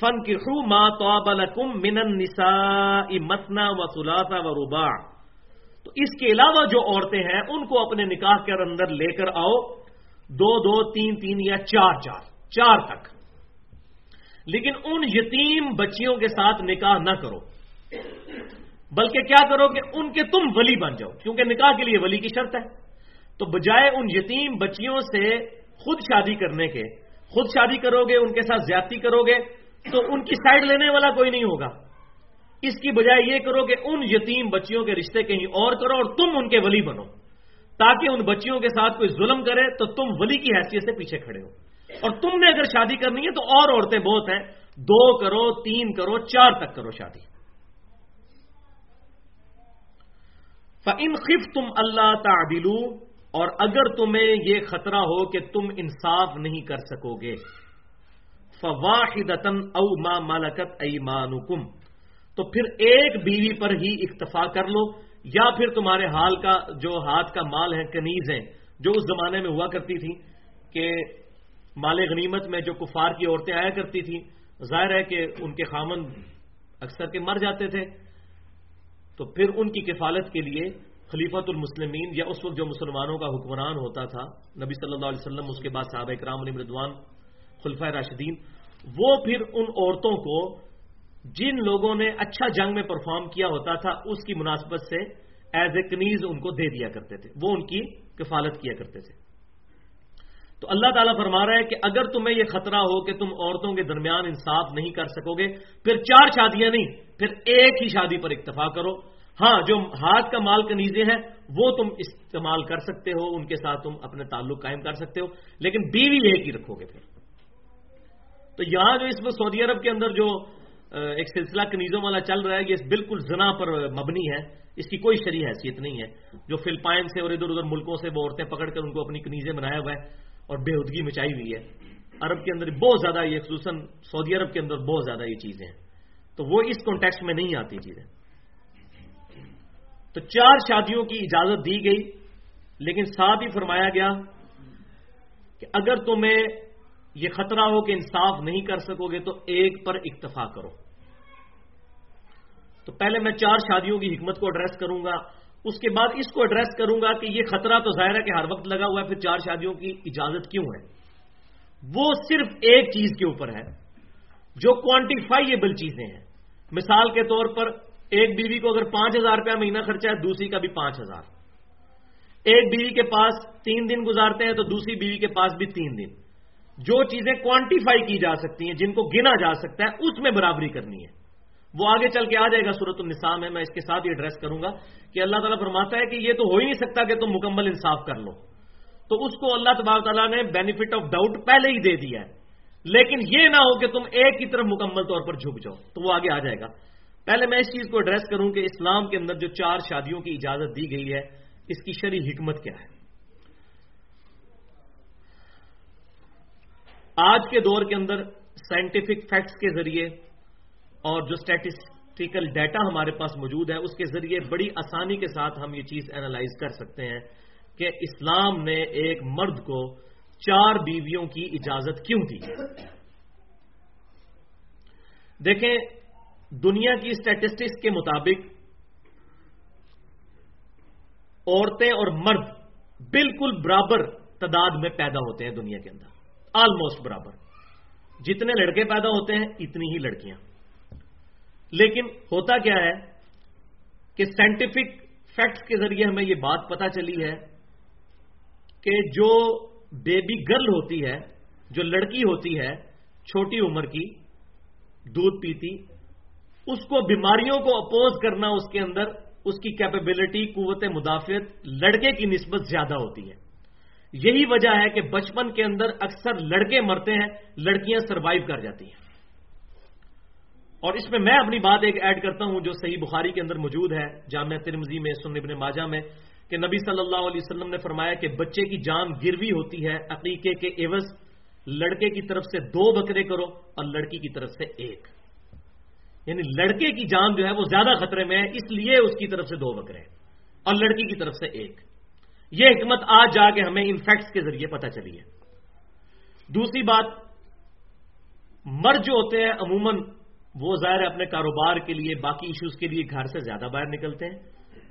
فن کشو ما تو منن نسا مسنا و سلاسا و ربا تو اس کے علاوہ جو عورتیں ہیں، ان کو اپنے نکاح کے اندر لے کر آؤ، دو دو، تین تین یا چار چار چار تک۔ لیکن ان یتیم بچیوں کے ساتھ نکاح نہ کرو۔ بلکہ کیا کرو کہ ان کے تم ولی بن جاؤ، کیونکہ نکاح کے لیے ولی کی شرط ہے۔ تو بجائے ان یتیم بچیوں سے خود شادی کرنے کے، خود شادی کرو گے، ان کے ساتھ زیادتی کرو گے تو ان کی سائڈ لینے والا کوئی نہیں ہوگا۔ اس کی بجائے یہ کرو کہ ان یتیم بچیوں کے رشتے کہیں اور کرو اور تم ان کے ولی بنو۔ تاکہ ان بچیوں کے ساتھ کوئی ظلم کرے تو تم ولی کی حیثیت سے پیچھے کھڑے ہو۔ اور تم نے اگر شادی کرنی ہے تو اور عورتیں بہت ہیں۔ دو کرو، تین کرو، چار تک کرو شادی۔ ان خف تم اللہ تعدلو اور اگر تمہیں یہ خطرہ ہو کہ تم انصاف نہیں کر سکو گے فواہد او ما مالکت ایمانکم۔ تو پھر ایک بیوی پر ہی اکتفا کر لو، یا پھر تمہارے حال کا، جو ہاتھ کا مال ہے، کنیز ہیں۔ جو اس زمانے میں ہوا کرتی تھی کہ مال غنیمت میں جو کفار کی عورتیں آیا کرتی تھیں، ظاہر ہے کہ ان کے خامن اکثر کے مر جاتے تھے۔ تو پھر ان کی کفالت کے لیے خلیفت المسلمین یا اس وقت جو مسلمانوں کا حکمران ہوتا تھا، نبی صلی اللہ علیہ وسلم، اس کے بعد صحابہ اکرام علی مردوان خلفۂ راشدین، وہ پھر ان عورتوں کو جن لوگوں نے اچھا جنگ میں پرفارم کیا ہوتا تھا، اس کی مناسبت سے ایز اے کنیز ان کو دے دیا کرتے تھے۔ وہ ان کی کفالت کیا کرتے تھے۔ تو اللہ تعالیٰ فرما رہا ہے کہ اگر تمہیں یہ خطرہ ہو کہ تم عورتوں کے درمیان انصاف نہیں کر سکو گے پھر چار شادیاں نہیں، پھر ایک ہی شادی پر اکتفا کرو۔ ہاں جو ہاتھ کا مال کنیزیں ہیں، وہ تم استعمال کر سکتے ہو، ان کے ساتھ تم اپنے تعلق قائم کر سکتے ہو، لیکن بیوی ایک ہی رکھو گے پھر۔ تو یہاں جو اس وقت سعودی عرب کے اندر جو ایک سلسلہ کنیزوں والا چل رہا ہے، یہ بالکل زنا پر مبنی ہے۔ اس کی کوئی شریح حیثیت نہیں ہے۔ جو فلپائن سے اور ادھر ادھر ملکوں سے وہ عورتیں پکڑ کر ان کو اپنی کنیزیں بنایا ہوا ہے اور بےودگی مچائی ہوئی ہے۔ عرب کے اندر بہت زیادہ یہ، خصوصاً سعودی عرب کے اندر بہت زیادہ یہ چیزیں ہیں۔ تو وہ اس کانٹیکس میں نہیں آتی چیزیں۔ تو چار شادیوں کی اجازت دی گئی، لیکن ساتھ ہی فرمایا گیا کہ اگر تمہیں یہ خطرہ ہو کہ انصاف نہیں کر سکو گے تو ایک پر اکتفا کرو۔ تو پہلے میں چار شادیوں کی حکمت کو ایڈریس کروں گا۔ اس کے بعد اس کو ایڈریس کروں گا کہ یہ خطرہ تو ظاہر ہے کہ ہر وقت لگا ہوا ہے، پھر چار شادیوں کی اجازت کیوں ہے؟ وہ صرف ایک چیز کے اوپر ہے، جو کوانٹیفائیبل چیزیں ہیں۔ مثال کے طور پر ایک بیوی کو اگر پانچ ہزار روپیہ مہینہ خرچہ ہے، دوسری کا بھی پانچ ہزار۔ ایک بیوی کے پاس تین دن گزارتے ہیں تو دوسری بیوی کے پاس بھی تین دن۔ جو چیزیں کوانٹیفائی کی جا سکتی ہیں، جن کو گنا جا سکتا ہے، اس میں برابری کرنی ہے۔ وہ آگے چل کے آ جائے گا صورت النساء میں میں اس کے ساتھ ہی ایڈریس کروں گا کہ اللہ تعالیٰ فرماتا ہے کہ یہ تو ہو ہی نہیں سکتا کہ تم مکمل انصاف کر لو۔ تو اس کو اللہ تبار تعالیٰ نے بینیفٹ آف ڈاؤٹ پہلے ہی دے دیا ہے۔ لیکن یہ نہ ہو کہ تم ایک ہی طرف مکمل طور پر جھک جاؤ، تو وہ آگے آ جائے گا۔ پہلے میں اس چیز کو ایڈریس کروں کہ اسلام کے اندر جو چار شادیوں کی اجازت دی گئی ہے، اس کی شرح حکمت کیا ہے؟ آج کے دور کے اندر سائنٹیفک فیکٹس کے ذریعے اور جو اسٹیٹسٹیکل ڈیٹا ہمارے پاس موجود ہے، اس کے ذریعے بڑی آسانی کے ساتھ ہم یہ چیز اینالائز کر سکتے ہیں کہ اسلام نے ایک مرد کو چار بیویوں کی اجازت کیوں دی؟ دیکھیں، دنیا کی اسٹیٹسٹکس کے مطابق عورتیں اور مرد بالکل برابر تعداد میں پیدا ہوتے ہیں دنیا کے اندر۔ آلموسٹ برابر۔ جتنے لڑکے پیدا ہوتے ہیں، اتنی ہی لڑکیاں۔ لیکن ہوتا کیا ہے کہ سائنٹیفک فیکٹس کے ذریعے ہمیں یہ بات پتا چلی ہے کہ جو بیبی گرل ہوتی ہے، جو لڑکی ہوتی ہے، چھوٹی عمر کی، دودھ پیتی، اس کو بیماریوں کو اپوز کرنا، اس کے اندر اس کی کیپیبلٹی قوت مدافعت لڑکے کی نسبت زیادہ ہوتی ہے۔ یہی وجہ ہے کہ بچپن کے اندر اکثر لڑکے مرتے ہیں، لڑکیاں سروائیو کر جاتی ہیں۔ اور اس میں میں اپنی بات ایک ایڈ کرتا ہوں، جو صحیح بخاری کے اندر موجود ہے جامعہ ترمزی میں سن ابن ماجہ میں، کہ نبی صلی اللہ علیہ وسلم نے فرمایا کہ بچے کی جان گروی ہوتی ہے، عقیقے کے عوض لڑکے کی طرف سے دو بکرے کرو اور لڑکی کی طرف سے ایک۔ یعنی لڑکے کی جان جو ہے وہ زیادہ خطرے میں ہے، اس لیے اس کی طرف سے دو بکرے اور لڑکی کی طرف سے ایک۔ یہ حکمت آج جا کے ہمیں ان فیکٹس کے ذریعے پتہ چلی ہے۔ دوسری بات مرد جو ہوتے ہیں، عموماً وہ ظاہر اپنے کاروبار کے لیے، باقی ایشوز کے لیے گھر سے زیادہ باہر نکلتے ہیں۔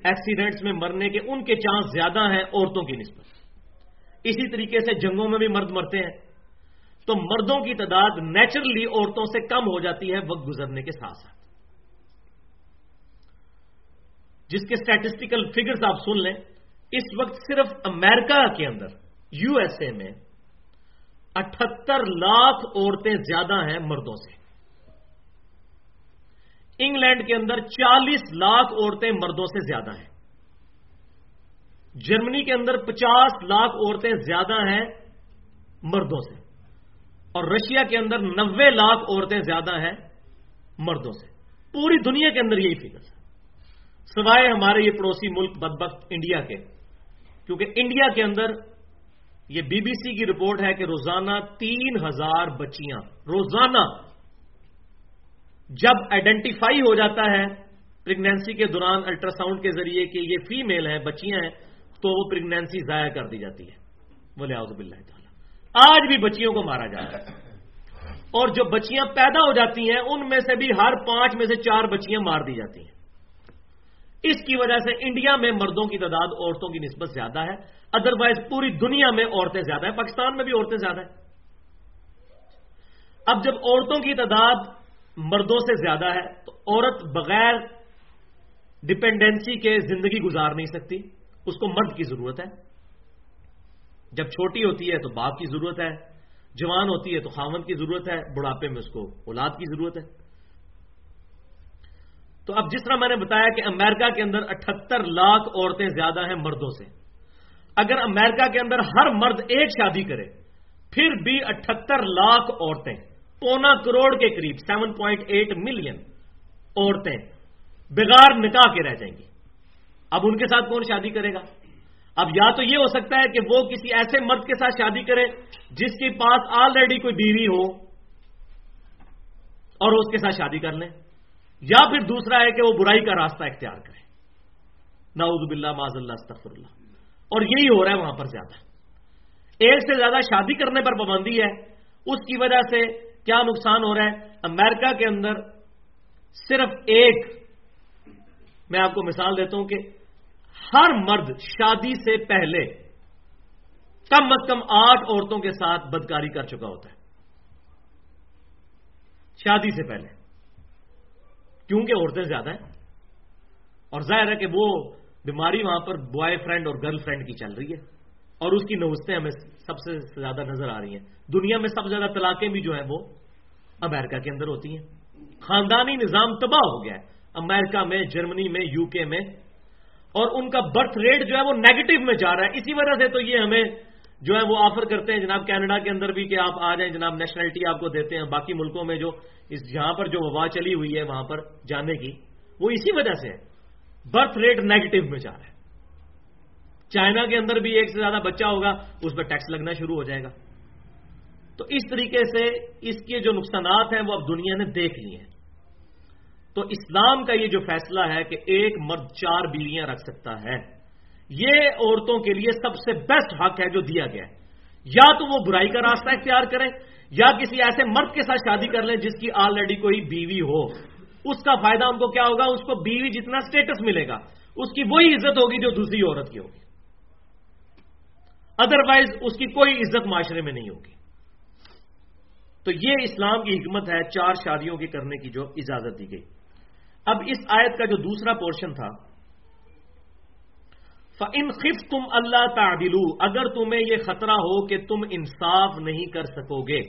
ایکسیڈنٹس میں مرنے کے ان کے چانس زیادہ ہیں عورتوں کی نسبت۔ اسی طریقے سے جنگوں میں بھی مرد مرتے ہیں۔ تو مردوں کی تعداد نیچرلی عورتوں سے کم ہو جاتی ہے وقت گزرنے کے ساتھ ساتھ۔ جس کے اسٹیٹسٹیکل فگرز آپ سن لیں اس وقت صرف امریکہ کے اندر، یو ایس اے میں اٹھتر لاکھ عورتیں زیادہ ہیں مردوں سے۔ انگلینڈ کے اندر چالیس لاکھ عورتیں مردوں سے زیادہ ہیں۔ جرمنی کے اندر پچاس لاکھ عورتیں زیادہ ہیں مردوں سے۔ اور رشیا کے اندر نوے لاکھ عورتیں زیادہ ہیں مردوں سے۔ پوری دنیا کے اندر یہی فگر ہے۔ سوائے ہمارے یہ پڑوسی ملک بدبخت انڈیا کے۔ کیونکہ انڈیا کے اندر یہ بی بی سی کی رپورٹ ہے کہ روزانہ تین ہزار بچیاں، روزانہ جب آئیڈینٹیفائی ہو جاتا ہے پریگنینسی کے دوران الٹرا ساؤنڈ کے ذریعے کہ یہ فیمل ہیں، بچیاں ہیں، تو وہ پریگنینسی ضائع کر دی جاتی ہے۔ بولے آؤز بلّہ تعالیٰ۔ آج بھی بچیوں کو مارا جا رہا ہے۔ اور جو بچیاں پیدا ہو جاتی ہیں، ان میں سے بھی ہر پانچ میں سے چار بچیاں مار دی جاتی ہیں۔ اس کی وجہ سے انڈیا میں مردوں کی تعداد عورتوں کی نسبت زیادہ ہے۔ ادروائز پوری دنیا میں عورتیں زیادہ ہیں، پاکستان میں بھی عورتیں زیادہ ہیں۔ اب جب عورتوں کی تعداد مردوں سے زیادہ ہے تو عورت بغیر ڈپینڈنسی کے زندگی گزار نہیں سکتی۔ اس کو مرد کی ضرورت ہے۔ جب چھوٹی ہوتی ہے تو باپ کی ضرورت ہے، جوان ہوتی ہے تو خامن کی ضرورت ہے، بڑھاپے میں اس کو اولاد کی ضرورت ہے۔ تو اب جس طرح میں نے بتایا کہ امریکہ کے اندر اٹھتر لاکھ عورتیں زیادہ ہیں مردوں سے، اگر امریکہ کے اندر ہر مرد ایک شادی کرے، پھر بھی اٹھتر لاکھ عورتیں، پونا کروڑ کے قریب سیون پوائنٹ ایٹ ملین عورتیں بغیر نکاح کے رہ جائیں گی۔ اب ان کے ساتھ کون شادی کرے گا؟ اب یا تو یہ ہو سکتا ہے کہ وہ کسی ایسے مرد کے ساتھ شادی کرے جس کے پاس آلریڈی کوئی بیوی ہو اور اس کے ساتھ شادی کر لیں۔ یا پھر دوسرا ہے کہ وہ برائی کا راستہ اختیار کرے۔ ناؤز باللہ معذ اللہ استفر اللہ۔ اور یہی ہو رہا ہے وہاں پر زیادہ۔ ایک سے زیادہ شادی کرنے پر پابندی ہے۔ اس کی وجہ سے کیا نقصان ہو رہا ہے؟ امریکہ کے اندر صرف ایک، میں آپ کو مثال دیتا ہوں کہ ہر مرد شادی سے پہلے کم از کم آٹھ عورتوں کے ساتھ بدکاری کر چکا ہوتا ہے۔ شادی سے پہلے۔ کیونکہ عورتیں زیادہ ہیں۔ اور ظاہر ہے کہ وہ بیماری وہاں پر بوائے فرینڈ اور گرل فرینڈ کی چل رہی ہے۔ اور اس کی نوستیں ہمیں سب سے زیادہ نظر آ رہی ہیں۔ دنیا میں سب سے زیادہ طلاقیں بھی جو ہیں وہ امریکہ کے اندر ہوتی ہیں۔ خاندانی نظام تباہ ہو گیا ہے۔ امریکہ میں، جرمنی میں، یو کے میں۔ اور ان کا برتھ ریٹ جو ہے وہ نیگیٹو میں جا رہا ہے۔ اسی وجہ سے تو یہ ہمیں جو ہے وہ آفر کرتے ہیں جناب کینیڈا کے اندر بھی کہ آپ آ جائیں، جناب نیشنلٹی آپ کو دیتے ہیں۔ باقی ملکوں میں جو اس جہاں پر جو وبا چلی ہوئی ہے وہاں پر جانے کی، وہ اسی وجہ سے ہے برتھ ریٹ نیگیٹو میں جا رہا ہے۔ چائنا کے اندر بھی ایک سے زیادہ بچہ ہوگا، اس پہ ٹیکس لگنا شروع ہو جائے گا۔ تو اس طریقے سے اس کے جو نقصانات ہیں وہ اب دنیا نے دیکھ لیے ہیں۔ تو اسلام کا یہ جو فیصلہ ہے کہ ایک مرد چار بیویاں رکھ سکتا ہے۔ یہ عورتوں کے لیے سب سے بیسٹ حق ہے جو دیا گیا ہے۔ یا تو وہ برائی کا راستہ اختیار کریں، یا کسی ایسے مرد کے ساتھ شادی کر لیں جس کی آلریڈی کوئی بیوی ہو۔ اس کا فائدہ ان کو کیا ہوگا؟ اس کو بیوی جتنا سٹیٹس ملے گا، اس کی وہی عزت ہوگی جو دوسری عورت کی ہوگی۔ ادروائز اس کی کوئی عزت معاشرے میں نہیں ہوگی۔ تو یہ اسلام کی حکمت ہے چار شادیوں کی کرنے کی جو اجازت دی گئی۔ اب اس آیت کا جو دوسرا پورشن تھا ان خف تم اللہ تعدلو اگر تمہیں یہ خطرہ ہو کہ تم انصاف نہیں کر سکو گے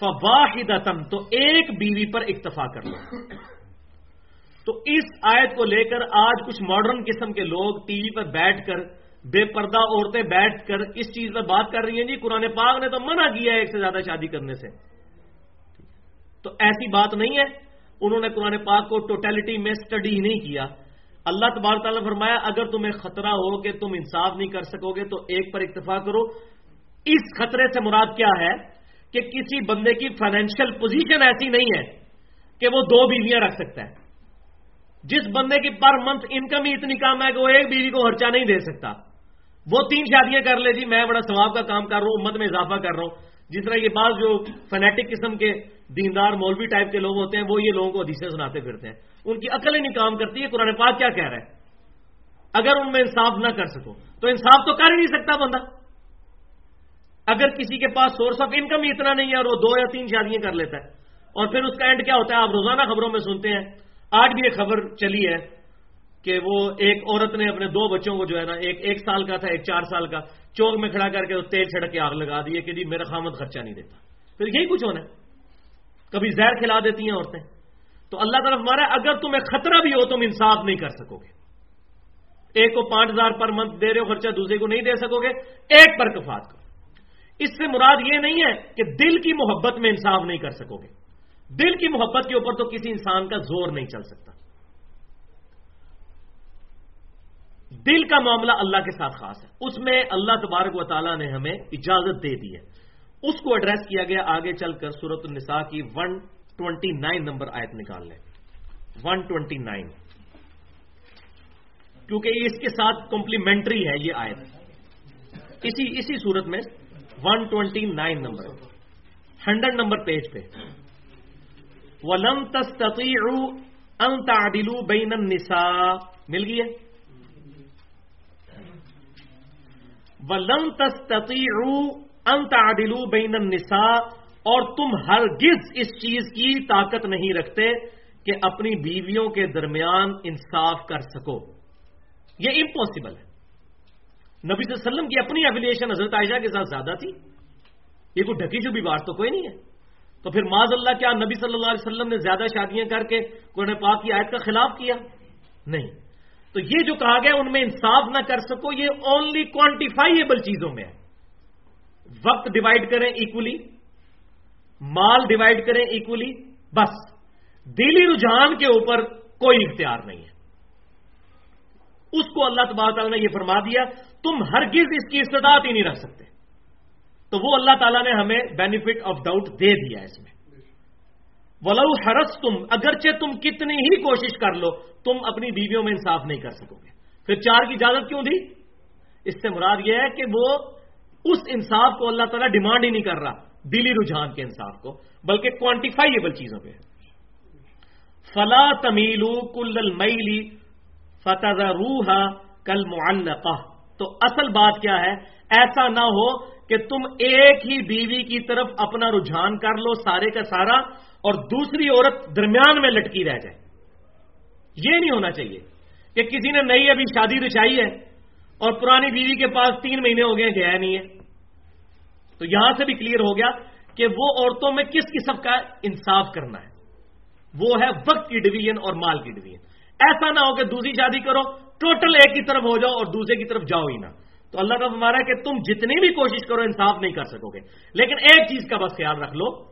فواہد تو ایک بیوی پر اکتفا کر لو۔ تو اس آیت کو لے کر آج کچھ ماڈرن قسم کے لوگ ٹی وی پر بیٹھ کر، بے پردہ عورتیں بیٹھ کر اس چیز پر بات کر رہی ہیں جی قرآن پاک نے تو منع کیا ہے ایک سے زیادہ شادی کرنے سے۔ تو ایسی بات نہیں ہے۔ انہوں نے قرآن پاک کو ٹوٹیلٹی میں اسٹڈی نہیں کیا۔ اللہ تبار تعالیٰ نے فرمایا، اگر تمہیں خطرہ ہو کہ تم انصاف نہیں کر سکو گے تو ایک پر اتفاق کرو۔ اس خطرے سے مراد کیا ہے کہ کسی بندے کی فائنینشیل پوزیشن ایسی نہیں ہے کہ وہ دو بیویاں رکھ سکتا ہے۔ جس بندے کی پر منتھ انکم ہی اتنی کم ہے کہ وہ ایک بیوی کو خرچہ نہیں دے سکتا۔ وہ تین شادیاں کر لے جی میں بڑا ثواب کا کام کر رہا ہوں، امت میں اضافہ کر رہا ہوں۔ جس طرح یہ بعض جو فنیٹک قسم کے دیندار مولوی ٹائپ کے لوگ ہوتے ہیں، وہ یہ لوگوں کو حدیثیں سناتے پھرتے ہیں۔ ان کی عقل ہی نہیں کام کرتی ہے قرآن پاک کیا کہہ رہا ہے؟ اگر ان میں انصاف نہ کر سکو تو انصاف تو کر ہی نہیں سکتا بندہ۔ اگر کسی کے پاس سورس آف انکم ہی اتنا نہیں ہے اور وہ دو یا تین شادیاں کر لیتا ہے، اور پھر اس کا اینڈ کیا ہوتا ہے؟ آپ روزانہ خبروں میں سنتے ہیں۔ آج بھی ایک خبر چلی ہے کہ وہ ایک عورت نے اپنے دو بچوں کو جو ہے نا، ایک ایک سال کا تھا، ایک چار سال کا۔ چوک میں کھڑا کر کے تیل چھڑک کے آگ لگا دی کہ جی میرا خامد خرچہ نہیں دیتا۔ پھر یہی کچھ ہونا ہے۔ کبھی زہر کھلا دیتی ہیں عورتیں۔ تو اللہ طرف مارا اگر تمہیں خطرہ بھی ہو تم انصاف نہیں کر سکو گے۔ ایک کو پانچ ہزار پر منتھ دے رہے ہو خرچہ، دوسرے کو نہیں دے سکو گے۔ ایک پر کفات کرو۔ اس سے مراد یہ نہیں ہے کہ دل کی محبت میں انصاف نہیں کر سکو گے۔ دل کی محبت کے اوپر تو کسی انسان کا زور نہیں چل سکتا۔ دل کا معاملہ اللہ کے ساتھ خاص ہے۔ اس میں اللہ تبارک و تعالیٰ نے ہمیں اجازت دے دی ہے۔ اس کو ایڈریس کیا گیا۔ آگے چل کر سورت النساء کی ون ٹوینٹی نائن نمبر آیت نکال لیں۔ ون ٹوینٹی نائن کیونکہ اس کے ساتھ کمپلیمنٹری ہے یہ آیت۔ اسی اسی صورت میں one twenty nine number. Hundred number page پہ۔ ولم تستطيعوا ان تعدلوا بين النساء۔ مل گئی ہے؟ ولم تستطيعوا ان تعدلوا بين النساء اور تم ہرگز اس چیز کی طاقت نہیں رکھتے کہ اپنی بیویوں کے درمیان انصاف کر سکو۔ یہ امپاسبل ہے۔ نبی صلی اللہ علیہ وسلم کی اپنی ایفیلیشن حضرت عائشہ کے ساتھ زیادہ تھی۔ یہ کوئی ڈھکی چبھی بات تو کوئی نہیں ہے۔ تو پھر معذ اللہ کیا نبی صلی اللہ علیہ وسلم نے زیادہ شادیاں کر کے قرآن پاک کی آیت کا خلاف کیا؟ نہیں۔ تو یہ جو کہا گیا ان میں انصاف نہ کر سکو، یہ اونلی کوانٹیفائیبل چیزوں میں ہے۔ وقت ڈیوائڈ کریں ایکولی مال ڈیوائڈ کریں ایکولی بس۔ دلی رجحان کے اوپر کوئی اختیار نہیں ہے۔ اس کو اللہ تبار تعالیٰ نے یہ فرما دیا، تم ہرگز اس کی استداعت ہی نہیں رکھ سکتے۔ تو وہ اللہ تعالیٰ نے ہمیں بینیفٹ آف ڈاؤٹ دے دیا اس میں۔ ولو ہرس تم اگرچہ تم کتنی ہی کوشش کر لو، تم اپنی بیویوں میں انصاف نہیں کر سکو گے۔ پھر چار کی اجازت کیوں دی؟ اس سے مراد یہ ہے کہ وہ اس انصاف کو اللہ تعالیٰ ڈیمانڈ ہی نہیں کر رہا، دلی رجحان کے انصاف کو، بلکہ کوانٹیفائیبل چیزوں پہ۔ فلا تمیلو کل المیلی فتح روحا کل معلقہ تو اصل بات کیا ہے؟ ایسا نہ ہو کہ تم ایک ہی بیوی کی طرف اپنا رجحان کر لو، سارے کا سارا اور دوسری عورت درمیان میں لٹکی رہ جائے۔ یہ نہیں ہونا چاہیے کہ کسی نے نئی ابھی شادی رچائی ہے اور پرانی بیوی کے پاس تین مہینے ہو گئے گیا نہیں ہے۔ تو یہاں سے بھی کلیئر ہو گیا کہ وہ عورتوں میں کس قسم کا انصاف کرنا ہے۔ وہ ہے وقت کی ڈویژن اور مال کی ڈویژن ایسا نہ ہو کہ دوسری شادی کرو ٹوٹل ایک کی طرف ہو جاؤ اور دوسرے کی طرف جاؤ ہی نہ۔ تو اللہ کا ہمارا کہ تم جتنی بھی کوشش کرو انصاف نہیں کر سکو گے۔ لیکن ایک چیز کا بس خیال رکھ لو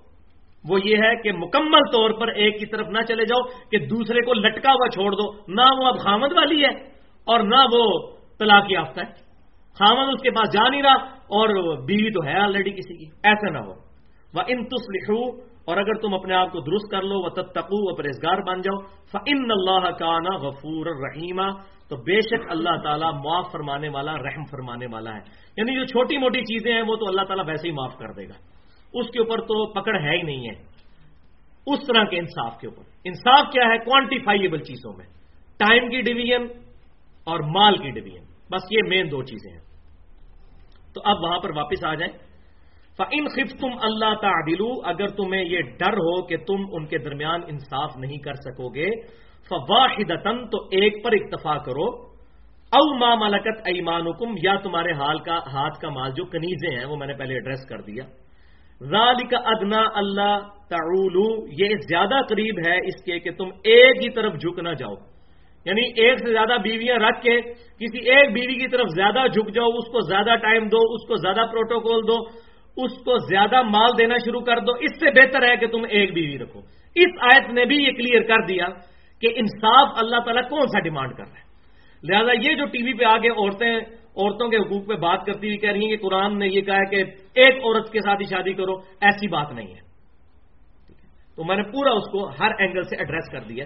وہ یہ ہے کہ مکمل طور پر ایک کی طرف نہ چلے جاؤ، کہ دوسرے کو لٹکا ہوا چھوڑ دو۔ نہ وہ اب خامد والی ہے اور نہ وہ طلاق یافتہ ہے۔ خامد اس کے پاس جا نہیں رہا اور بیوی تو ہے آلریڈی کسی کی۔ ایسا نہ ہو۔ وہ ان تس لکھو اور اگر تم اپنے آپ کو درست کر لو وہ تب تقو و پرہزگار بن جاؤ فن اللہ کا نا غفور رحیمہ تو بے شک اللہ تعالیٰ معاف فرمانے والا، رحم فرمانے والا ہے۔ یعنی جو چھوٹی موٹی چیزیں ہیں، وہ تو اللہ تعالیٰ ویسے ہی معاف کر دے گا۔ اس کے اوپر تو پکڑ ہے ہی نہیں ہے۔ اس طرح کے انصاف کے اوپر۔ انصاف کیا ہے؟ کوانٹیفائیبل چیزوں میں۔ ٹائم کی ڈویژن اور مال کی ڈویژن بس یہ مین دو چیزیں ہیں۔ تو اب وہاں پر واپس آ جائیں۔ فن خف تم اللہ تعدلو اگر تمہیں یہ ڈر ہو کہ تم ان کے درمیان انصاف نہیں کر سکو گے فواہد تو ایک پر اکتفا کرو۔ او ما ملکت ایمان یا تمہارے حال کا، ہاتھ کا مال، جو کنیزیں ہیں، وہ میں نے پہلے ایڈریس کر دیا۔ ذالک ادنا اللہ تعولو، یہ زیادہ قریب ہے اس کے کہ تم ایک ہی طرف جھک نہ جاؤ۔ یعنی ایک سے زیادہ بیویاں رکھ کے کسی ایک بیوی کی طرف زیادہ جھک جاؤ، اس کو زیادہ ٹائم دو، اس کو زیادہ پروٹوکول دو، اس کو زیادہ مال دینا شروع کر دو۔ اس سے بہتر ہے کہ تم ایک بیوی رکھو۔ اس آیت نے بھی یہ کلیئر کر دیا کہ انصاف اللہ تعالیٰ کون سا ڈیمانڈ کر رہا ہے۔ لہذا یہ جو ٹی وی پہ آگے عورتیں عورتوں کے حقوق پہ بات کرتی ہوئی کہہ رہی ہیں کہ قرآن نے یہ کہا ہے کہ ایک عورت کے ساتھ ہی شادی کرو، ایسی بات نہیں ہے۔ تو میں نے پورا اس کو ہر اینگل سے ایڈریس کر دیا۔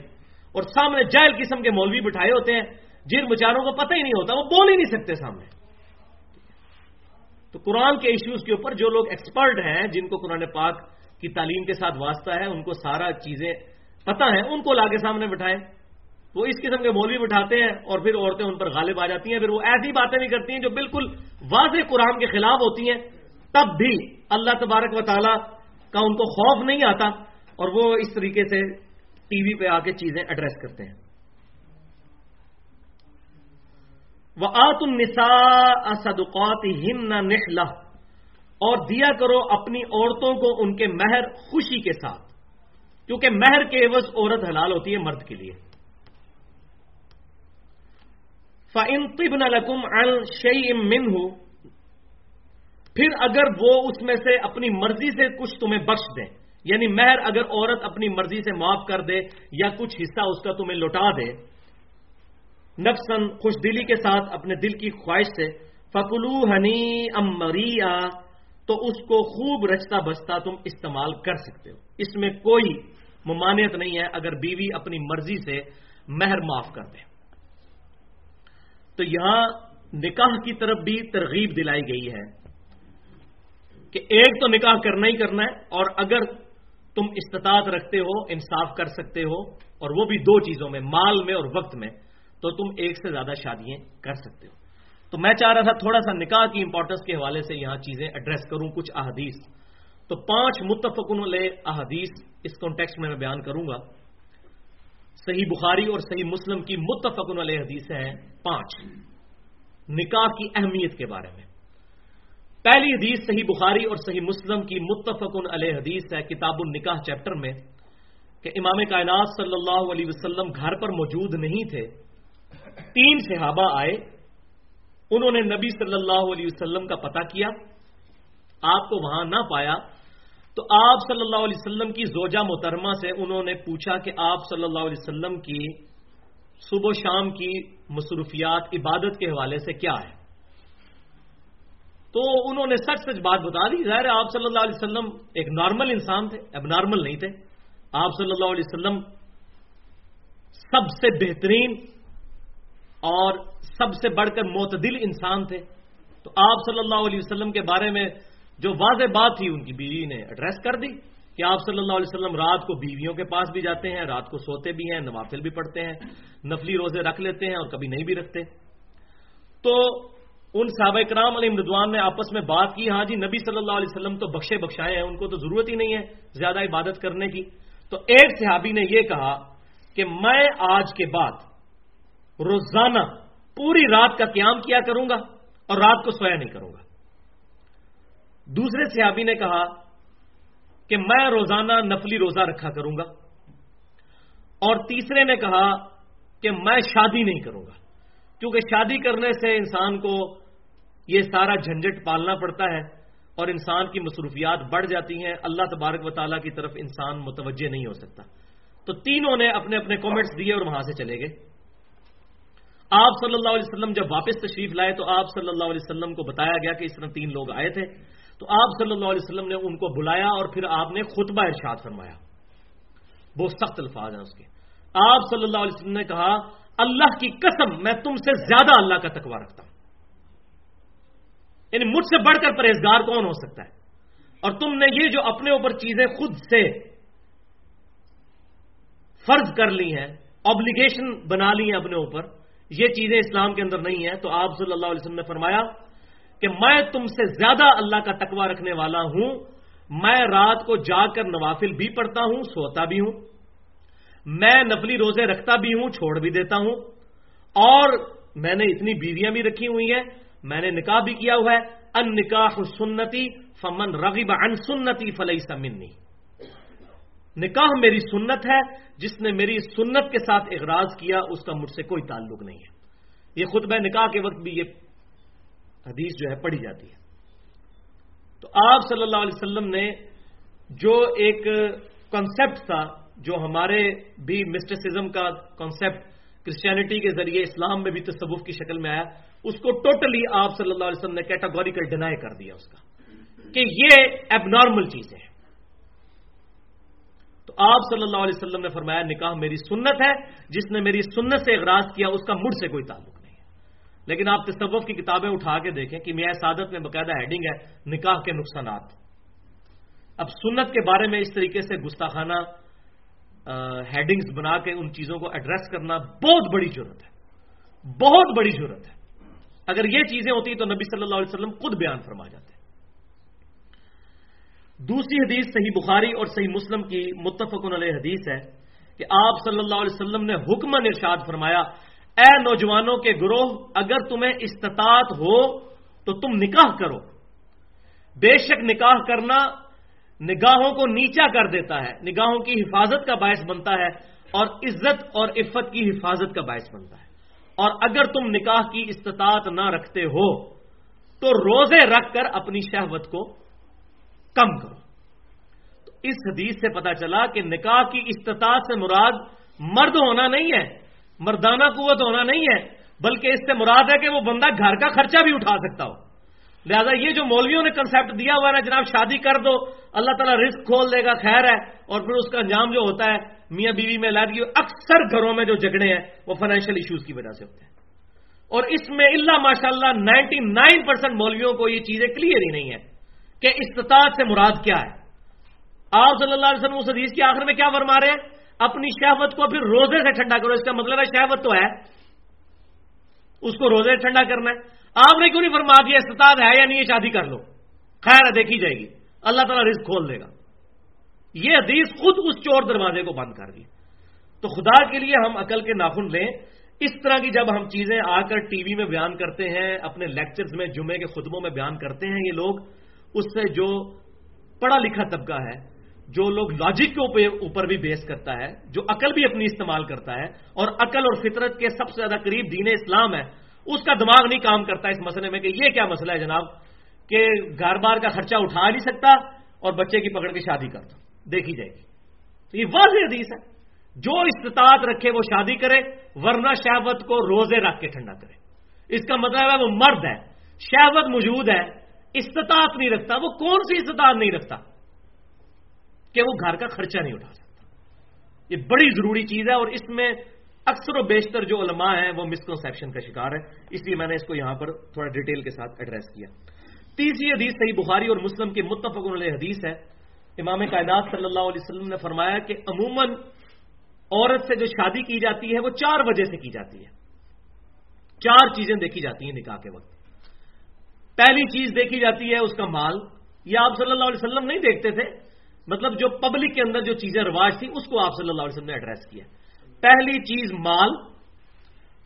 اور سامنے جائل قسم کے مولوی بٹھائے ہوتے ہیں، جن بچاروں کو پتہ ہی نہیں ہوتا، وہ بول ہی نہیں سکتے سامنے۔ تو قرآن کے ایشوز کے اوپر جو لوگ ایکسپرٹ ہیں، جن کو قرآن پاک کی تعلیم کے ساتھ واسطہ ہے، ان کو سارا چیزیں پتہ ہیں، ان کو لا کے سامنے بٹھائیں۔ وہ اس قسم کے مولوی بٹھاتے ہیں اور پھر عورتیں ان پر غالب آ جاتی ہیں، پھر وہ ایسی باتیں بھی کرتی ہیں جو بالکل واضح قرآن کے خلاف ہوتی ہیں۔ تب بھی اللہ تبارک و تعالیٰ کا ان کو خوف نہیں آتا اور وہ اس طریقے سے ٹی وی پہ آ کے چیزیں ایڈریس کرتے ہیں۔ وہ آت النسا صدقات ہن اور دیا کرو اپنی عورتوں کو ان کے مہر خوشی کے ساتھ۔ کیونکہ مہر کے عوض عورت حلال ہوتی ہے مرد کے لیے۔ فن طب نقم الشی من ہو پھر اگر وہ اس میں سے اپنی مرضی سے کچھ تمہیں بخش دیں یعنی مہر اگر عورت اپنی مرضی سے معاف کر دے یا کچھ حصہ اس کا تمہیں لوٹا دے نفسن خوش دلی کے ساتھ اپنے دل کی خواہش سے فکلو ہنی امریا تو اس کو خوب رچتا بستا تم استعمال کر سکتے ہو۔ اس میں کوئی ممانعت نہیں ہے اگر بیوی اپنی مرضی سے مہر معاف کر دے۔ تو یہاں نکاح کی طرف بھی ترغیب دلائی گئی ہے کہ ایک تو نکاح کرنا ہی کرنا ہے اور اگر تم استطاعت رکھتے ہو، انصاف کر سکتے ہو اور وہ بھی دو چیزوں میں، مال میں اور وقت میں، تو تم ایک سے زیادہ شادیاں کر سکتے ہو۔ تو میں چاہ رہا تھا تھوڑا سا نکاح کی امپورٹنس کے حوالے سے یہاں چیزیں ایڈریس کروں، کچھ احادیث۔ تو پانچ متفقن احادیث اس کانٹیکس میں میں بیان کروں گا۔ صحیح بخاری اور صحیح مسلم کی متفقن علیہ حدیث ہیں پانچ۔ نکاح کی اہمیت کے بارے میں۔ پہلی حدیث صحیح بخاری اور صحیح مسلم کی متفقن علیہ حدیث ہے کتاب النکاح چیپٹر میں کہ امام کائنات صلی اللہ علیہ وسلم گھر پر موجود نہیں تھے۔ تین صحابہ آئے۔ انہوں نے نبی صلی اللہ علیہ وسلم کا پتہ کیا۔ آپ کو وہاں نہ پایا۔ تو آپ صلی اللہ علیہ وسلم کی زوجہ محترمہ سے انہوں نے پوچھا کہ آپ صلی اللہ علیہ وسلم کی صبح و شام کی مصروفیات عبادت کے حوالے سے کیا ہے؟ تو انہوں نے سچ سچ بات بتا دی، ظاہر آپ صلی اللہ علیہ وسلم ایک نارمل انسان تھے، اب نارمل نہیں تھے۔ آپ صلی اللہ علیہ وسلم سب سے بہترین اور سب سے بڑھ کر معتدل انسان تھے۔ تو آپ صلی اللہ علیہ وسلم کے بارے میں جو واضح بات تھی ان کی بیوی نے ایڈریس کر دی کہ آپ صلی اللہ علیہ وسلم رات کو بیویوں کے پاس بھی جاتے ہیں، رات کو سوتے بھی ہیں، نوافل بھی پڑھتے ہیں، نفلی روزے رکھ لیتے ہیں اور کبھی نہیں بھی رکھتے۔ تو ان صحابہ کرام علیہ مردوان نے آپس میں بات کی ہاں جی نبی صلی اللہ علیہ وسلم تو بخشے بخشائے ہیں، ان کو تو ضرورت ہی نہیں ہے زیادہ عبادت کرنے کی۔ تو ایک صحابی نے یہ کہا کہ میں آج کے بعد روزانہ پوری رات کا قیام کیا کروں گا اور رات کو سویا نہیں کروں گا۔ دوسرے صحابی نے کہا کہ میں روزانہ نفلی روزہ رکھا کروں گا اور تیسرے نے کہا کہ میں شادی نہیں کروں گا کیونکہ شادی کرنے سے انسان کو یہ سارا جھنجٹ پالنا پڑتا ہے اور انسان کی مصروفیات بڑھ جاتی ہیں۔ اللہ تبارک و تعالیٰ کی طرف انسان متوجہ نہیں ہو سکتا۔ تو تینوں نے اپنے اپنے کامنٹس دیے اور وہاں سے چلے گئے۔ آپ صلی اللہ علیہ وسلم جب واپس تشریف لائے تو آپ صلی اللہ علیہ وسلم کو بتایا گیا کہ اس طرح تین لوگ آئے تھے۔ تو آپ صلی اللہ علیہ وسلم نے ان کو بلایا اور پھر آپ نے خطبہ ارشاد فرمایا۔ بہت سخت الفاظ ہیں اس کے۔ آپ صلی اللہ علیہ وسلم نے کہا، اللہ کی قسم، میں تم سے زیادہ اللہ کا تقوی رکھتا ہوں۔ یعنی مجھ سے بڑھ کر پرہیزگار کون ہو سکتا ہے؟ اور تم نے یہ جو اپنے اوپر چیزیں خود سے فرض کر لی ہیں آبلیگیشن بنا لی ہیں اپنے اوپر، یہ چیزیں اسلام کے اندر نہیں ہیں۔ تو آپ صلی اللہ علیہ وسلم نے فرمایا کہ میں تم سے زیادہ اللہ کا تقوی رکھنے والا ہوں، میں رات کو جا کر نوافل بھی پڑھتا ہوں، سوتا بھی ہوں، میں نفلی روزے رکھتا بھی ہوں، چھوڑ بھی دیتا ہوں، اور میں نے اتنی بیویاں بھی رکھی ہوئی ہیں، میں نے نکاح بھی کیا ہوا ہے۔ ان نکاح سنتی فمن رغیب ان سنتی فلئی سمنی نکاح میری سنت ہے، جس نے میری سنت کے ساتھ اغراض کیا، اس کا مجھ سے کوئی تعلق نہیں ہے۔ یہ خود میں نکاح کے وقت بھی یہ حدیث جو ہے پڑھی جاتی ہے۔ تو آپ صلی اللہ علیہ وسلم نے جو ایک کانسیپٹ تھا، جو ہمارے بھی مسٹرسزم کا کانسیپٹ کرسچینٹی کے ذریعے اسلام میں بھی تصوف کی شکل میں آیا، اس کو ٹوٹلی آپ صلی اللہ علیہ وسلم نے کیٹاگوریکل ڈینائی کر دیا اس کا کہ یہ اب نارمل چیزیں ہیں۔ تو آپ صلی اللہ علیہ وسلم نے فرمایا، نکاح میری سنت ہے، جس نے میری سنت سے اغراض کیا، اس کا مجھ سے کوئی تعلق نہیں۔ لیکن آپ تصوف کی کتابیں اٹھا کے دیکھیں کہ میاں سعادت میں باقاعدہ ہیڈنگ ہے نکاح کے نقصانات۔ اب سنت کے بارے میں اس طریقے سے گستاخانہ ہیڈنگز بنا کے ان چیزوں کو ایڈریس کرنا بہت بڑی ضرورت ہے۔ بہت بڑی ضرورت ہے۔ اگر یہ چیزیں ہوتی تو نبی صلی اللہ علیہ وسلم خود بیان فرما جاتے۔ دوسری حدیث صحیح بخاری اور صحیح مسلم کی متفق علیہ حدیث ہے کہ آپ صلی اللہ علیہ وسلم نے حکمن ارشاد فرمایا اے نوجوانوں کے گروہ، اگر تمہیں استطاعت ہو تو تم نکاح کرو۔ بے شک نکاح کرنا نگاہوں کو نیچا کر دیتا ہے، نگاہوں کی حفاظت کا باعث بنتا ہے اور عزت اور عفت کی حفاظت کا باعث بنتا ہے۔ اور اگر تم نکاح کی استطاعت نہ رکھتے ہو تو روزے رکھ کر اپنی شہوت کو کم کرو۔ تو اس حدیث سے پتا چلا کہ نکاح کی استطاعت سے مراد مرد ہونا نہیں ہے۔ مردانہ قوت ہونا نہیں ہے، بلکہ اس سے مراد ہے کہ وہ بندہ گھر کا خرچہ بھی اٹھا سکتا ہو۔ لہذا یہ جو مولویوں نے کنسپٹ دیا ہوا ہے نا، جناب، شادی کر دو، اللہ تعالیٰ رسک کھول دے گا، خیر ہے۔ اور پھر اس کا انجام جو ہوتا ہے، میاں بیوی میں لادگی اکثر گھروں میں جو جھگڑے ہیں، وہ فائنینشیل ایشوز کی وجہ سے ہوتے ہیں۔ اور اس میں اللہ ماشاء اللہ نائنٹی نائن پرسینٹ مولویوں کو یہ چیزیں کلیئر ہی نہیں ہے کہ استطاعت سے مراد کیا ہے۔ آپ صلی اللہ علیہ وسلم اس حدیث کے آخر میں کیا فرما رہے ہیں؟ اپنی شہوت کو پھر روزے سے ٹھنڈا کرو۔ اس کا مطلب ہے شہوت تو ہے۔ اس کو روزے سے ٹھنڈا کرنا ہے۔ آپ نے کیوں نہیں فرما دیا استطاعت ہے یا نہیں، یہ شادی کر لو۔ خیر ہے، دیکھی جائے گی۔ اللہ تعالیٰ رزق کھول دے گا۔ یہ حدیث خود اس چور دروازے کو بند کر دی۔ تو خدا کے لیے ہم عقل کے ناخن لیں۔ اس طرح کی جب ہم چیزیں آ کر ٹی وی میں بیان کرتے ہیں، اپنے لیکچرز میں، جمعے کے خطبوں میں بیان کرتے ہیں یہ لوگ، اس سے جو پڑھا لکھا طبقہ ہے جو لوگ لاجک کے اوپر بھی بیس کرتا ہے، جو عقل بھی اپنی استعمال کرتا ہے، اور عقل اور فطرت کے سب سے زیادہ قریب دین اسلام ہے، اس کا دماغ نہیں کام کرتا اس مسئلے میں کہ یہ کیا مسئلہ ہے جناب؟ کہ گھر بار کا خرچہ اٹھا نہیں سکتا اور بچے کی پکڑ کے شادی کر دو، دیکھی جائے گی۔ تو یہ واضح حدیث ہے۔ جو استطاعت رکھے وہ شادی کرے، ورنہ شہوت کو روزے رکھ کے ٹھنڈا کرے۔ اس کا مطلب ہے وہ مرد ہے، شہوت موجود ہے، استطاعت نہیں رکھتا، وہ کون سی استطاعت نہیں رکھتا؟ کہ وہ گھر کا خرچہ نہیں اٹھا سکتا۔ یہ بڑی ضروری چیز ہے اور اس میں اکثر و بیشتر جو علماء ہیں وہ مسکنسپشن کا شکار ہے اس لیے میں نے اس کو یہاں پر تھوڑا ڈیٹیل کے ساتھ ایڈریس کیا۔ تیسری حدیث صحیح بخاری اور مسلم کی متفق علیہ حدیث ہے۔ امام کائنات صلی اللہ علیہ وسلم نے فرمایا کہ عموماً عورت سے جو شادی کی جاتی ہے وہ چار وجہ سے کی جاتی ہے۔ چار چیزیں دیکھی جاتی ہیں نکاح کے وقت۔ پہلی چیز دیکھی جاتی ہے اس کا مال۔ یہ آپ صلی اللہ علیہ وسلم نہیں دیکھتے تھے۔ مطلب جو پبلک کے اندر جو چیزیں رواج تھی اس کو آپ صلی اللہ علیہ وسلم نے ایڈریس کیا۔ پہلی چیز مال،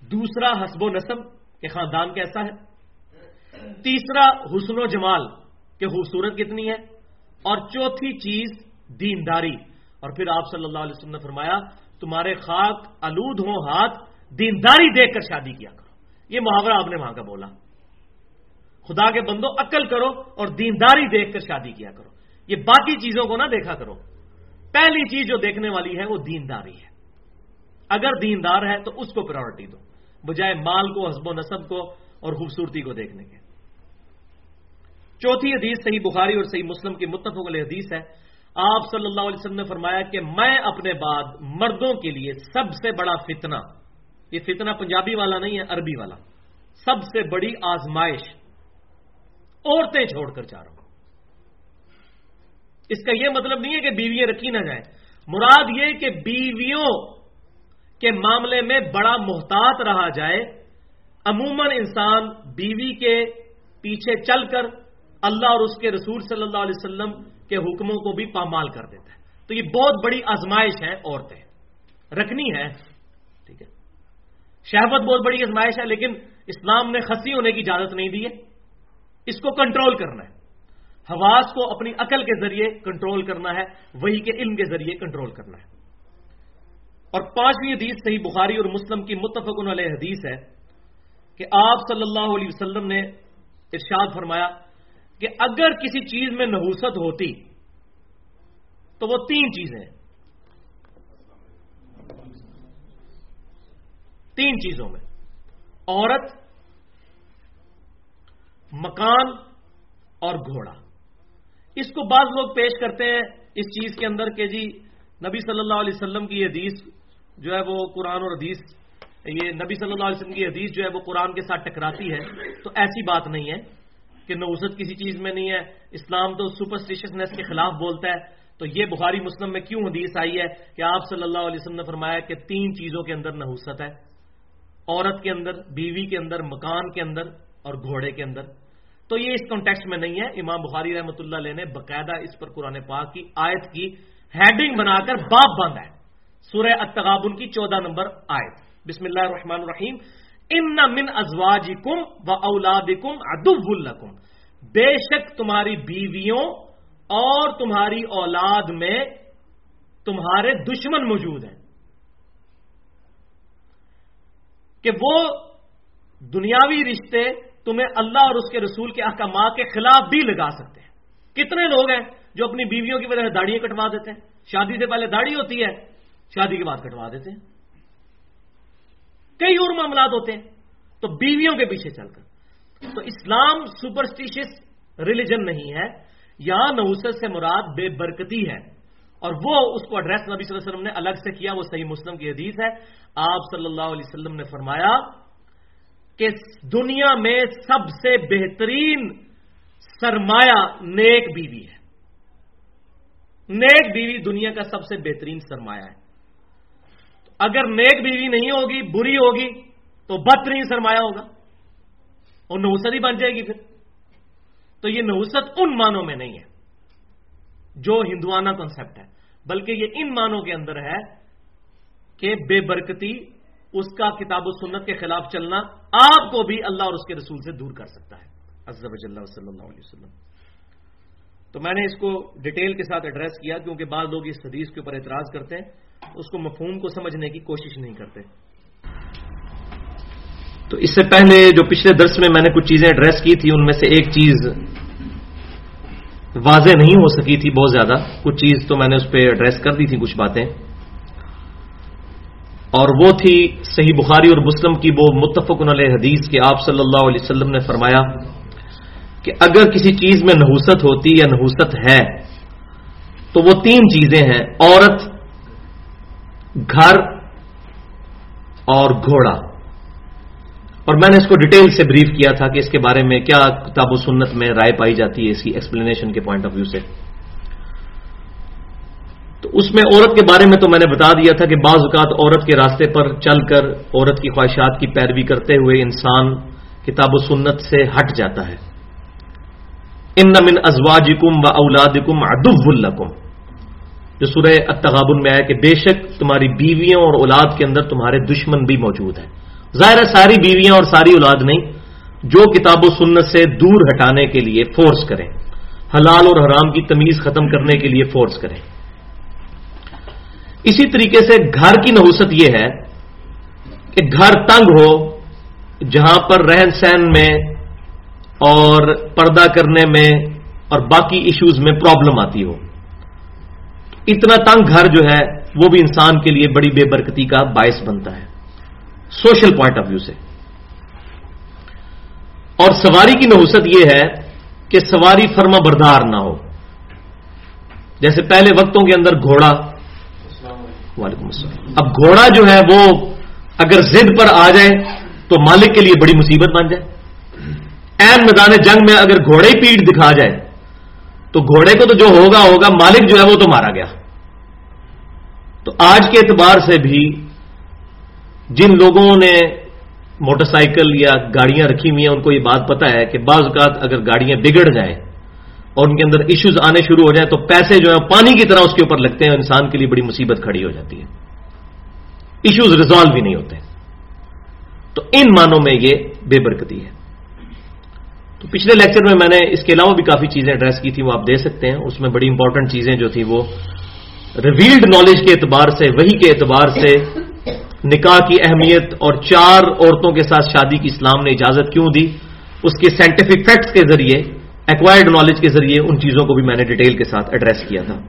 دوسرا حسب و نصب کہ خاندان کیسا ہے۔ تیسرا حسن و جمال کہ خوبصورت کتنی ہے۔ اور چوتھی چیز دینداری۔ اور پھر آپ صلی اللہ علیہ وسلم نے فرمایا، تمہارے خاک آلود ہو ہاتھ دینداری دیکھ کر شادی کیا کرو۔ یہ محاورہ آپ نے وہاں کا بولا۔ خدا کے بندو، عقل کرو اور دینداری دیکھ کر شادی کیا کرو۔ یہ باقی چیزوں کو نہ دیکھا کرو۔ پہلی چیز جو دیکھنے والی ہے وہ دینداری ہے۔ اگر دیندار ہے تو اس کو پرائرٹی دو، بجائے مال کو، حسب و نصب کو اور خوبصورتی کو دیکھنے کے۔ چوتھی حدیث صحیح بخاری اور صحیح مسلم کی متفق علیہ حدیث ہے۔ آپ صلی اللہ علیہ وسلم نے فرمایا کہ میں اپنے بعد مردوں کے لیے سب سے بڑا فتنہ، یہ فتنہ پنجابی والا نہیں ہے، عربی والا، سب سے بڑی آزمائش، عورتیں چھوڑ کر چاہ رہا ہوں۔ اس کا یہ مطلب نہیں ہے کہ بیویاں رکھی نہ جائیں۔ مراد یہ کہ بیویوں کے معاملے میں بڑا محتاط رہا جائے۔ عموماً انسان بیوی کے پیچھے چل کر اللہ اور اس کے رسول صلی اللہ علیہ وسلم کے حکموں کو بھی پامال کر دیتا ہے۔ تو یہ بہت بڑی آزمائش ہے عورتیں۔ رکھنی ہے، ٹھیک ہے۔ شہبت بہت بڑی آزمائش ہے، لیکن اسلام نے خسی ہونے کی اجازت نہیں دی ہے۔ اس کو کنٹرول کرنا ہے۔ حواس کو اپنی عقل کے ذریعے کنٹرول کرنا ہے، وہی کے علم کے ذریعے کنٹرول کرنا ہے۔ اور پانچویں حدیث صحیح بخاری اور مسلم کی متفق علیہ حدیث ہے کہ آپ صلی اللہ علیہ وسلم نے ارشاد فرمایا کہ اگر کسی چیز میں نحوست ہوتی تو وہ تین چیزیں تین چیزوں میں۔ عورت، مکان اور گھوڑا۔ اس کو بعض لوگ پیش کرتے ہیں اس چیز کے اندر کہ جی نبی صلی اللہ علیہ وسلم کی حدیث جو ہے وہ قرآن اور حدیث، یہ نبی صلی اللہ علیہ وسلم کی حدیث جو ہے وہ قرآن کے ساتھ ٹکراتی ہے، تو ایسی بات نہیں ہے کہ نوسط کسی چیز میں نہیں ہے۔ اسلام تو سپرسٹیشنس کے خلاف بولتا ہے۔ تو یہ بخاری مسلم میں کیوں حدیث آئی ہے کہ آپ صلی اللہ علیہ وسلم نے فرمایا کہ تین چیزوں کے اندر نحوست ہے۔ عورت کے اندر، بیوی کے اندر، مکان کے اندر اور گھوڑے کے اندر۔ تو یہ اس کانٹیکس میں نہیں ہے۔ امام بخاری رحمۃ اللہ علیہ نے باقاعدہ اس پر قرآن پاک کی آیت کی ہیڈنگ بنا کر باپ باندھا ہے۔ سورہ اتغابن کی چودہ نمبر آیت۔ بسم اللہ الرحمن الرحیم۔ ان من ازواج کم و اولاد کم ادب بے شک تمہاری بیویوں اور تمہاری اولاد میں تمہارے دشمن موجود ہیں۔ کہ وہ دنیاوی رشتے تمہیں اللہ اور اس کے رسول کے احکامات کے خلاف بھی لگا سکتے ہیں۔ کتنے لوگ ہیں جو اپنی بیویوں کی وجہ سے داڑیاں کٹوا دیتے ہیں؟ شادی سے پہلے داڑھی ہوتی ہے، شادی کے بعد کٹوا دیتے ہیں۔ کئی اور معاملات ہوتے ہیں، تو بیویوں کے پیچھے چل کر۔ تو اسلام سپرسٹیشس ریلیجن نہیں ہے یہاں نوسط سے مراد بے برکتی ہے۔ اور وہ اس کو ایڈریس نبی صلی اللہ علیہ وسلم نے الگ سے کیا، وہ صحیح مسلم کی حدیث ہے۔ آپ صلی اللہ علیہ وسلم نے فرمایا کہ دنیا میں سب سے بہترین سرمایہ نیک بیوی ہے۔ نیک بیوی دنیا کا سب سے بہترین سرمایہ ہے۔ اگر نیک بیوی نہیں ہوگی، بری ہوگی، تو بدترین سرمایہ ہوگا۔ اور نوسط ہی بن جائے گی پھر۔ تو یہ نوسط ان مانوں میں نہیں ہے جو ہندوانہ کنسپٹ ہے، بلکہ یہ ان مانوں کے اندر ہے کہ بے برکتی اس کا کتاب و سنت کے خلاف چلنا آپ کو بھی اللہ اور اس کے رسول سے دور کر سکتا ہے۔ عزب اللہ صلی اللہ علیہ وسلم۔ تو میں نے اس کو ڈیٹیل کے ساتھ ایڈریس کیا کیونکہ بعض لوگ اس حدیث کے اوپر اعتراض کرتے ہیں۔ اس کو مفہوم کو سمجھنے کی کوشش نہیں کرتے۔ تو اس سے پہلے جو پچھلے درس میں میں نے کچھ چیزیں ایڈریس کی تھی ان میں سے ایک چیز واضح نہیں ہو سکی تھی بہت زیادہ۔ کچھ چیز تو میں نے اس پہ ایڈریس کر دی تھی کچھ باتیں۔ اور وہ تھی صحیح بخاری اور مسلم کی وہ متفق علیہ حدیث کہ آپ صلی اللہ علیہ وسلم نے فرمایا کہ اگر کسی چیز میں نحوست ہوتی یا نحوست ہے، تو وہ تین چیزیں ہیں، عورت، گھر اور گھوڑا۔ اور میں نے اس کو ڈیٹیل سے بریف کیا تھا کہ اس کے بارے میں کیا کتاب و سنت میں رائے پائی جاتی ہے اس کی ایکسپلینیشن کے پوائنٹ آف ویو سے۔ تو اس میں عورت کے بارے میں تو میں نے بتا دیا تھا کہ بعض اوقات عورت کے راستے پر چل کر عورت کی خواہشات کی پیروی کرتے ہوئے انسان کتاب و سنت سے ہٹ جاتا ہے۔ ان من ازواج کم و اولاد کم ادب الکم جو سورہ اتغابن میں آیا کہ بے شک تمہاری بیویوں اور اولاد کے اندر تمہارے دشمن بھی موجود ہیں۔ ظاہر ہے ساری بیویاں اور ساری اولاد نہیں، جو کتاب و سنت سے دور ہٹانے کے لیے فورس کریں۔ حلال اور حرام کی تمیز ختم کرنے کے لیے فورس کریں۔ اسی طریقے سے گھر کی نحوست یہ ہے کہ گھر تنگ ہو، جہاں پر رہن سہن میں اور پردہ کرنے میں اور باقی ایشوز میں پرابلم آتی ہو۔ اتنا تنگ گھر جو ہے، وہ بھی انسان کے لیے بڑی بے برکتی کا باعث بنتا ہے۔ سوشل پوائنٹ آف ویو سے۔ اور سواری کی نحوست یہ ہے کہ سواری فرما بردار نہ ہو۔ جیسے پہلے وقتوں کے اندر گھوڑا وعلیکم السلام۔ اب گھوڑا جو ہے وہ اگر زد پر آ جائے تو مالک کے لیے بڑی مصیبت بن جائے۔ این میدان جنگ میں اگر گھوڑے پیٹ دکھا جائے تو گھوڑے کو تو جو ہوگا ہوگا، مالک جو ہے وہ تو مارا گیا۔ تو آج کے اعتبار سے بھی جن لوگوں نے موٹر سائیکل یا گاڑیاں رکھی ہوئی ہیں، ان کو یہ بات پتا ہے کہ بعض اوقات اگر گاڑیاں بگڑ جائیں اور ان کے اندر ایشوز آنے شروع ہو جائیں تو پیسے جو ہیں پانی کی طرح اس کے اوپر لگتے ہیں اور انسان کے لیے بڑی مصیبت کھڑی ہو جاتی ہے۔ ایشوز ریزالو بھی نہیں ہوتے۔ تو ان معنوں میں یہ بے برکتی ہے۔ تو پچھلے لیکچر میں میں نے اس کے علاوہ بھی کافی چیزیں ایڈریس کی تھی وہ آپ دے سکتے ہیں۔ اس میں بڑی امپورٹنٹ چیزیں جو تھی وہ ریویلڈ نالج کے اعتبار سے وہی کے اعتبار سے نکاح کی اہمیت اور چار عورتوں کے ساتھ شادی کی اسلام نے اجازت کیوں دی؟ اس کے سائنٹیفک فیکٹس کے ذریعے ایکوائرڈ نالج کے ذریعے ان چیزوں کو بھی میں نے ڈیٹیل کے ساتھ ایڈریس کیا تھا۔